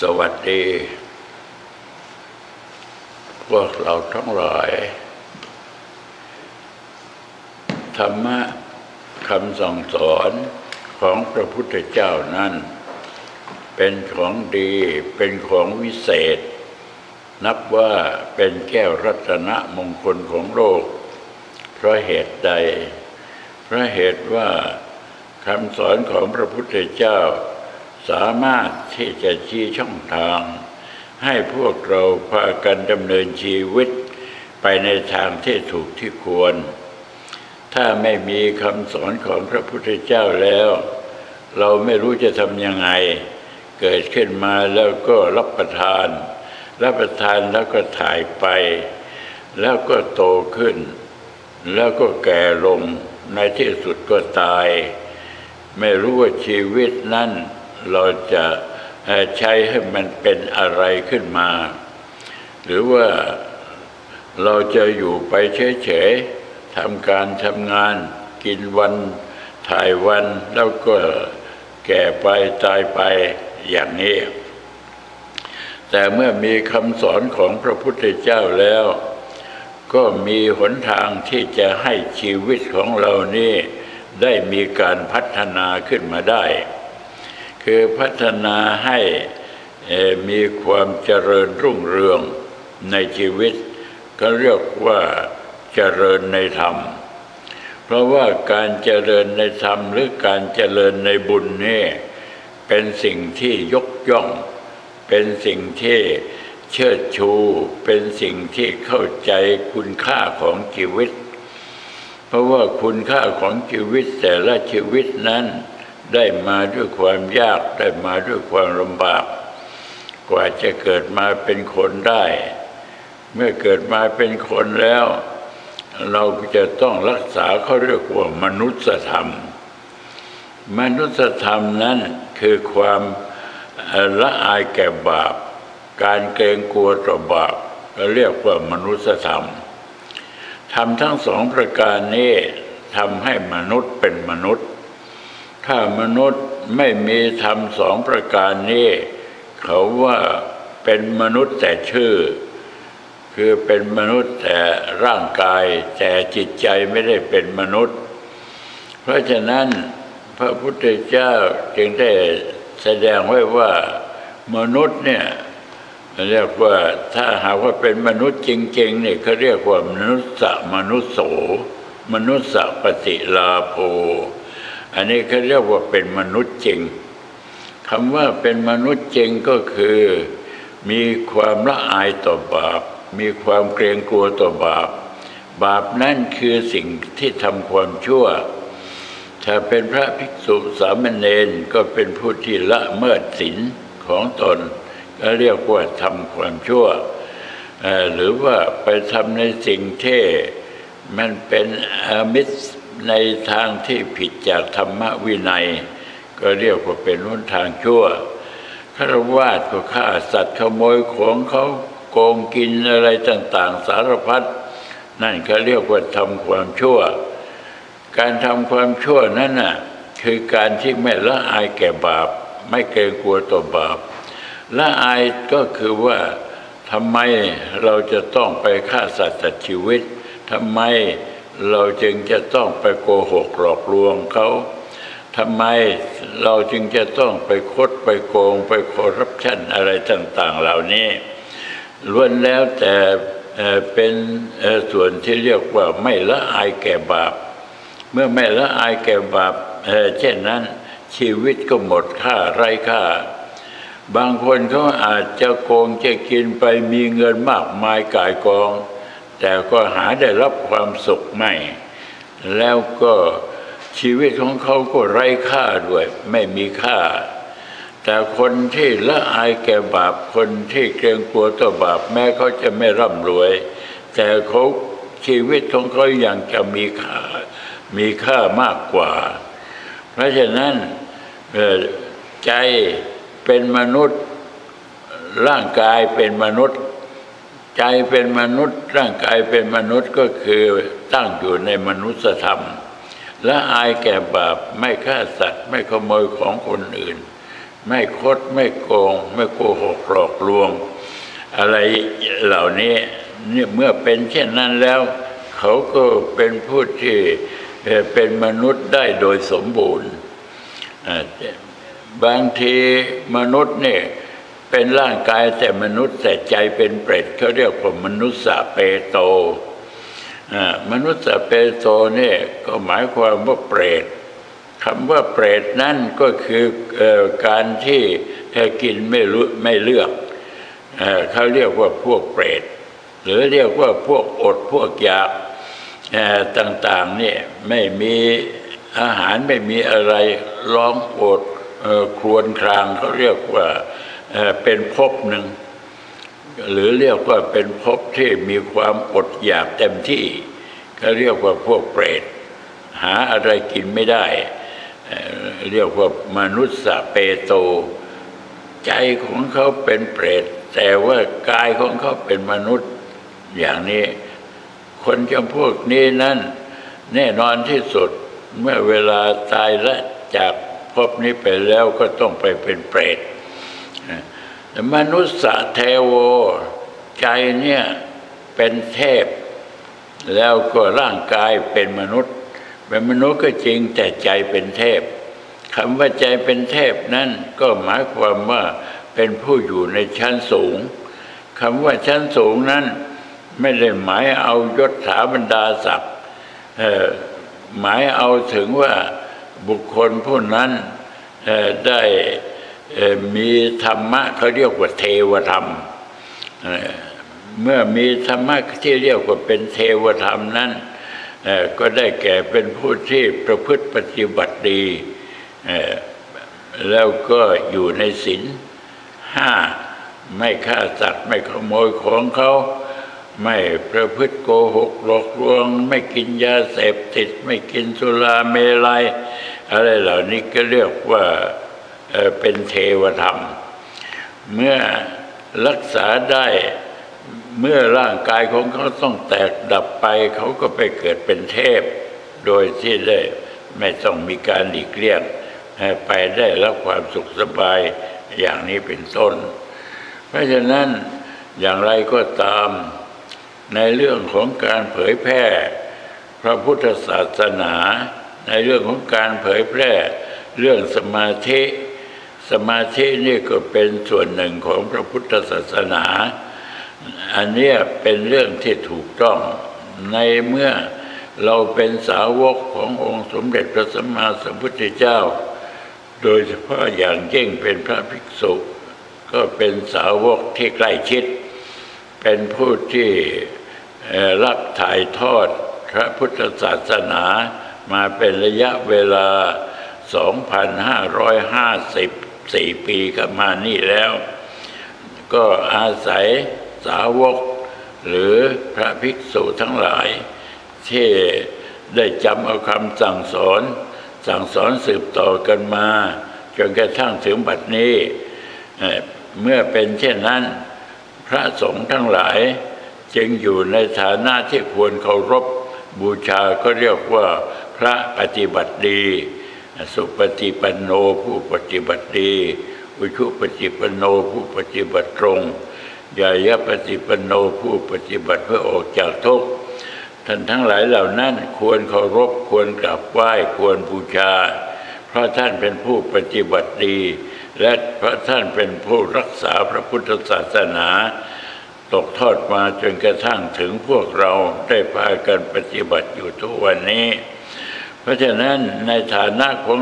สวัสดี พวกเราทั้งหลาย ธรรมะคำสั่งสอนของพระพุทธเจ้านั้น เป็นของดีเป็นของวิเศษ นับว่าเป็นแก้วรัตนมงคลของโลก เพราะเหตุใด เพราะเหตุว่าคำสอนของพระพุทธเจ้า สามารถที่จะชี้ช่องทาง ให้พวกเราพากันดำเนินชีวิตไปในทางที่ถูกที่ควร ถ้าไม่มีคำสอนของพระพุทธเจ้าแล้ว เราไม่รู้จะทำยังไง เกิดขึ้นมาแล้วก็รับประทาน รับประทานแล้วก็ถ่ายไป แล้วก็โตขึ้น แล้วก็แก่ลงในที่สุดก็ตาย ไม่รู้ว่าชีวิตนั้น เราจะใช้ให้มันเป็นอะไรขึ้นมา หรือว่าเราจะอยู่ไปเฉยๆทำการทำงาน กินวันถ่ายวันแล้วก็แก่ไปตายไปอย่างนี้ แต่เมื่อมีคำสอนของพระพุทธเจ้าแล้ว ก็มีหนทางที่จะให้ชีวิตของเรานี่ได้มีการพัฒนาขึ้นมาได้ คือพัฒนาให้มีความเจริญรุ่งเรืองในชีวิต ก็เรียกว่าเจริญในธรรม เพราะว่าการเจริญในธรรมหรือการเจริญในบุญนี่เป็นสิ่งที่ยกย่อง เป็นสิ่งที่เชิดชู เป็นสิ่งที่เข้าใจคุณค่าของชีวิต เพราะว่าคุณค่าของชีวิตแต่ละชีวิตนั้น ได้มาด้วยความยากได้มาด้วยความลำบาก กว่าจะเกิดมาเป็นคนได้ เมื่อเกิดมาเป็นคนแล้ว เราจะต้องรักษาเขาเรียกว่ามนุษยธรรม มนุษยธรรมนั้นคือความละอายแก่บาป การเกรงกลัวต่อบาปก็เรียกว่ามนุษยธรรมทำทั้งสองประการนี้ทำให้มนุษย์เป็นมนุษย์ ถ้ามนุษย์ไม่มีธรรมสองประการนี้ เขาว่าเป็นมนุษย์แต่ชื่อ คือเป็นมนุษย์แต่ร่างกาย แต่จิตใจไม่ได้เป็นมนุษย์ เพราะฉะนั้นพระพุทธเจ้าจึงได้แสดงไว้ว่ามนุษย์เนี่ยเรียกว่าถ้าหากว่าเป็นมนุษย์จริงๆเนี่ยเขาเรียกว่ามนุษย์มนุษย์โสมนุษย์ปฏิลาโภ อันนี้เขาเรียกว่าเป็นมนุษย์จริงคำว่าเป็นมนุษย์จริงก็คือมีความละอายต่อบาป มีความเกรงกลัวต่อบาป บาปนั่นคือสิ่งที่ทำความชั่ว ถ้าเป็นพระภิกษุสามเณรก็เป็นผู้ที่ละเมิดศีลของตน ก็เรียกว่าทำความชั่ว หรือว่าไปทำในสิ่งที่มันเป็นอมิตร ในทางที่ผิดจากธรรมวินัย ก็เรียกว่าเป็นวนทางชั่วฆราวาสก็ฆ่าสัตว์ขโมยของเขาโกงกินอะไรต่างๆ สารพัดนั่นเขาเรียกว่าทำความชั่ว การทำความชั่วนั้นน่ะคือการที่ไม่ละอายแก่บาป ไม่เกรงกลัวต่อบาปละอายก็คือว่าทำไมเราจะต้องไปฆ่าสัตว์ตัดชีวิตทำไม เราจึงจะต้องไปโกหกหลอกลวงเขาทำไมเราจึงจะต้องไปคดไปโกง ไปคอรัปชันอะไรต่าง ๆ เหล่านี้ล้วนแล้วแต่เป็นส่วนที่เรียกว่าไม่ละอายแก่บาป เมื่อไม่ละอายแก่บาปเช่นนั้นชีวิตก็หมดค่าไร้ค่า บางคนเขาอาจจะโกงจะกินไปมีเงินมากมายกายกอง แต่ก็หาได้รับความสุขไม่ แล้วก็ชีวิตของเขาก็ไร้ค่าด้วย ไม่มีค่า แต่คนที่ละอายแก่บาปคนที่เกรงกลัวต่อบาปแม้เขาจะไม่ร่ำรวย แต่เขาชีวิตของเขายังจะมีค่ามีค่ามากกว่า เพราะฉะนั้นใจเป็นมนุษย์ร่างกายเป็นมนุษย์ ใจเป็นมนุษย์ร่างกายเป็นมนุษย์ก็คือตั้งอยู่ในมนุษยธรรม และอายแก่บาปไม่ฆ่าสัตว์ ไม่ขโมยของคนอื่น ไม่คดไม่โกง ไม่โกหกหลอกลวง อะไรเหล่านี้เนี่ยเมื่อเป็นเช่นนั้นแล้ว เขาก็เป็นผู้ที่เป็นมนุษย์ได้โดยสมบูรณ์บางทีมนุษย์เนี่ย เป็นร่างกายแต่มนุษย์แต่ใจเป็นเปรตเขาเรียกว่ามนุษย์สเปโตมนุษย์สเปโตเนี่ยก็หมายความว่าเปรตคำว่าเปรตนั่นก็คืออการที่เอ่กินไม่รู้ไม่เลือกเอเขาเรียกว่าพวกเปรตหรือเรียกว่าพวกอดพวกอยากต่างๆเนี่ยไม่มีอาหารไม่มีอะไรร้องอดอครวญครางเขาเรียกว่า เป็นภพหนึ่ง หรือเรียกว่าเป็นภพที่มีความอดอยากเต็มที่เขาเรียกว่าพวกเปรต หาอะไรกินไม่ได้ เรียกว่ามนุษย์สเปโต ใจของเขาเป็นเปรต แต่ว่ากายของเขาเป็นมนุษย์อย่างนี้ คนจำพวกนี้นั้นแน่นอนที่สุดเมื่อเวลาตายและจากภพนี้ไปแล้วก็ต้องไปเป็นเปรต มนุษย์เทโว ใจเนี่ยเป็นเทพ แล้วก็ร่างกายเป็นมนุษย์ เป็นมนุษย์ก็จริงแต่ใจเป็นเทพคำว่าใจเป็นเทพนั่นก็หมายความว่าเป็นผู้อยู่ในชั้นสูงคำว่าชั้นสูงนั้น ไม่ได้หมายเอายศถาบรรดาศักดิ์หมายเอาถึงว่าบุคคลผู้นั้นได้ มีธรรมะเขาเรียกว่าเทวธรรม เมื่อมีธรรมะที่เรียกว่าเป็นเทวธรรมนั้นก็ได้แก่เป็นผู้ที่ประพฤติปฏิบัติดี แล้วก็อยู่ในศีลห้าไม่ฆ่าสัตว์ไม่ขโมยของเขา ไม่ประพฤติโกหกหลอกลวง ไม่กินยาเสพติด ไม่กินสุราเมลัย อะไรเหล่านี้ก็เรียกว่า เป็นเทวธรรม เมื่อรักษาได้เมื่อร่างกายของเขาต้องแตกดับไป เขาก็ไปเกิดเป็นเทพ โดยที่ได้ไม่ต้องมีการหลีกเลี่ยงไปได้รับความสุขสบายอย่างนี้เป็นต้น เพราะฉะนั้นอย่างไรก็ตามในเรื่องของการเผยแพร่ พระพุทธศาสนา ในเรื่องของการเผยแพร่ เรื่องสมาธิ สมาธินี่ก็เป็นส่วนหนึ่งของพระพุทธศาสนา อันนี้เป็นเรื่องที่ถูกต้อง ในเมื่อเราเป็นสาวกขององค์สมเด็จพระสัมมาสัมพุทธเจ้า โดยเฉพาะอย่างยิ่งเป็นพระภิกษุ ก็เป็นสาวกที่ใกล้ชิด เป็นผู้ที่รับถ่ายทอดพระพุทธศาสนามาเป็นระยะเวลา 2,554ปีกันมานี่แล้ว ก็อาศัยสาวก หรือพระภิกษุทั้งหลาย ที่ได้จำเอาคำสั่งสอน สั่งสอนสืบต่อกันมา จนกระทั่งถึงบัดนี้ เมื่อเป็นเช่นนั้น พระสงฆ์ทั้งหลายจึงอยู่ในฐานะที่ควรเคารพบูชาก็เรียกว่าพระปฏิบัติดี สุปฏิปันโนผู้ปฏิบัติดีอุชุปฏิปันโนผู้ปฏิบัติตรงยายะปฏิปันโนผู้ปฏิบัติเพื่อออกจากทุกข์ท่านทั้งหลายเหล่านั้นควรเคารพควรกราบไหว้ควรบูชา เพราะท่านเป็นผู้ปฏิบัติดี และเพราะท่านเป็นผู้รักษาพระพุทธศาสนา ตกทอดมาจนกระทั่งถึงพวกเราได้พากันปฏิบัติอยู่ทุกวันนี้ เพราะฉะนั้นในฐานะของ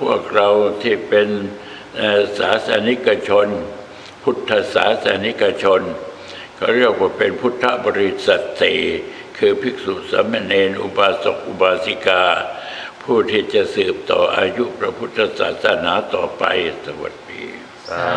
พวกเราที่เป็นศาสนิกชน พุทธศาสนิกชนเขาเรียกว่าเป็นพุทธบริษัทสีคือภิกษุสามเณรอุบาสกอุบาสิกา ผู้ที่จะสืบต่ออายุพระพุทธศาสนาต่อไปสวัสดีสา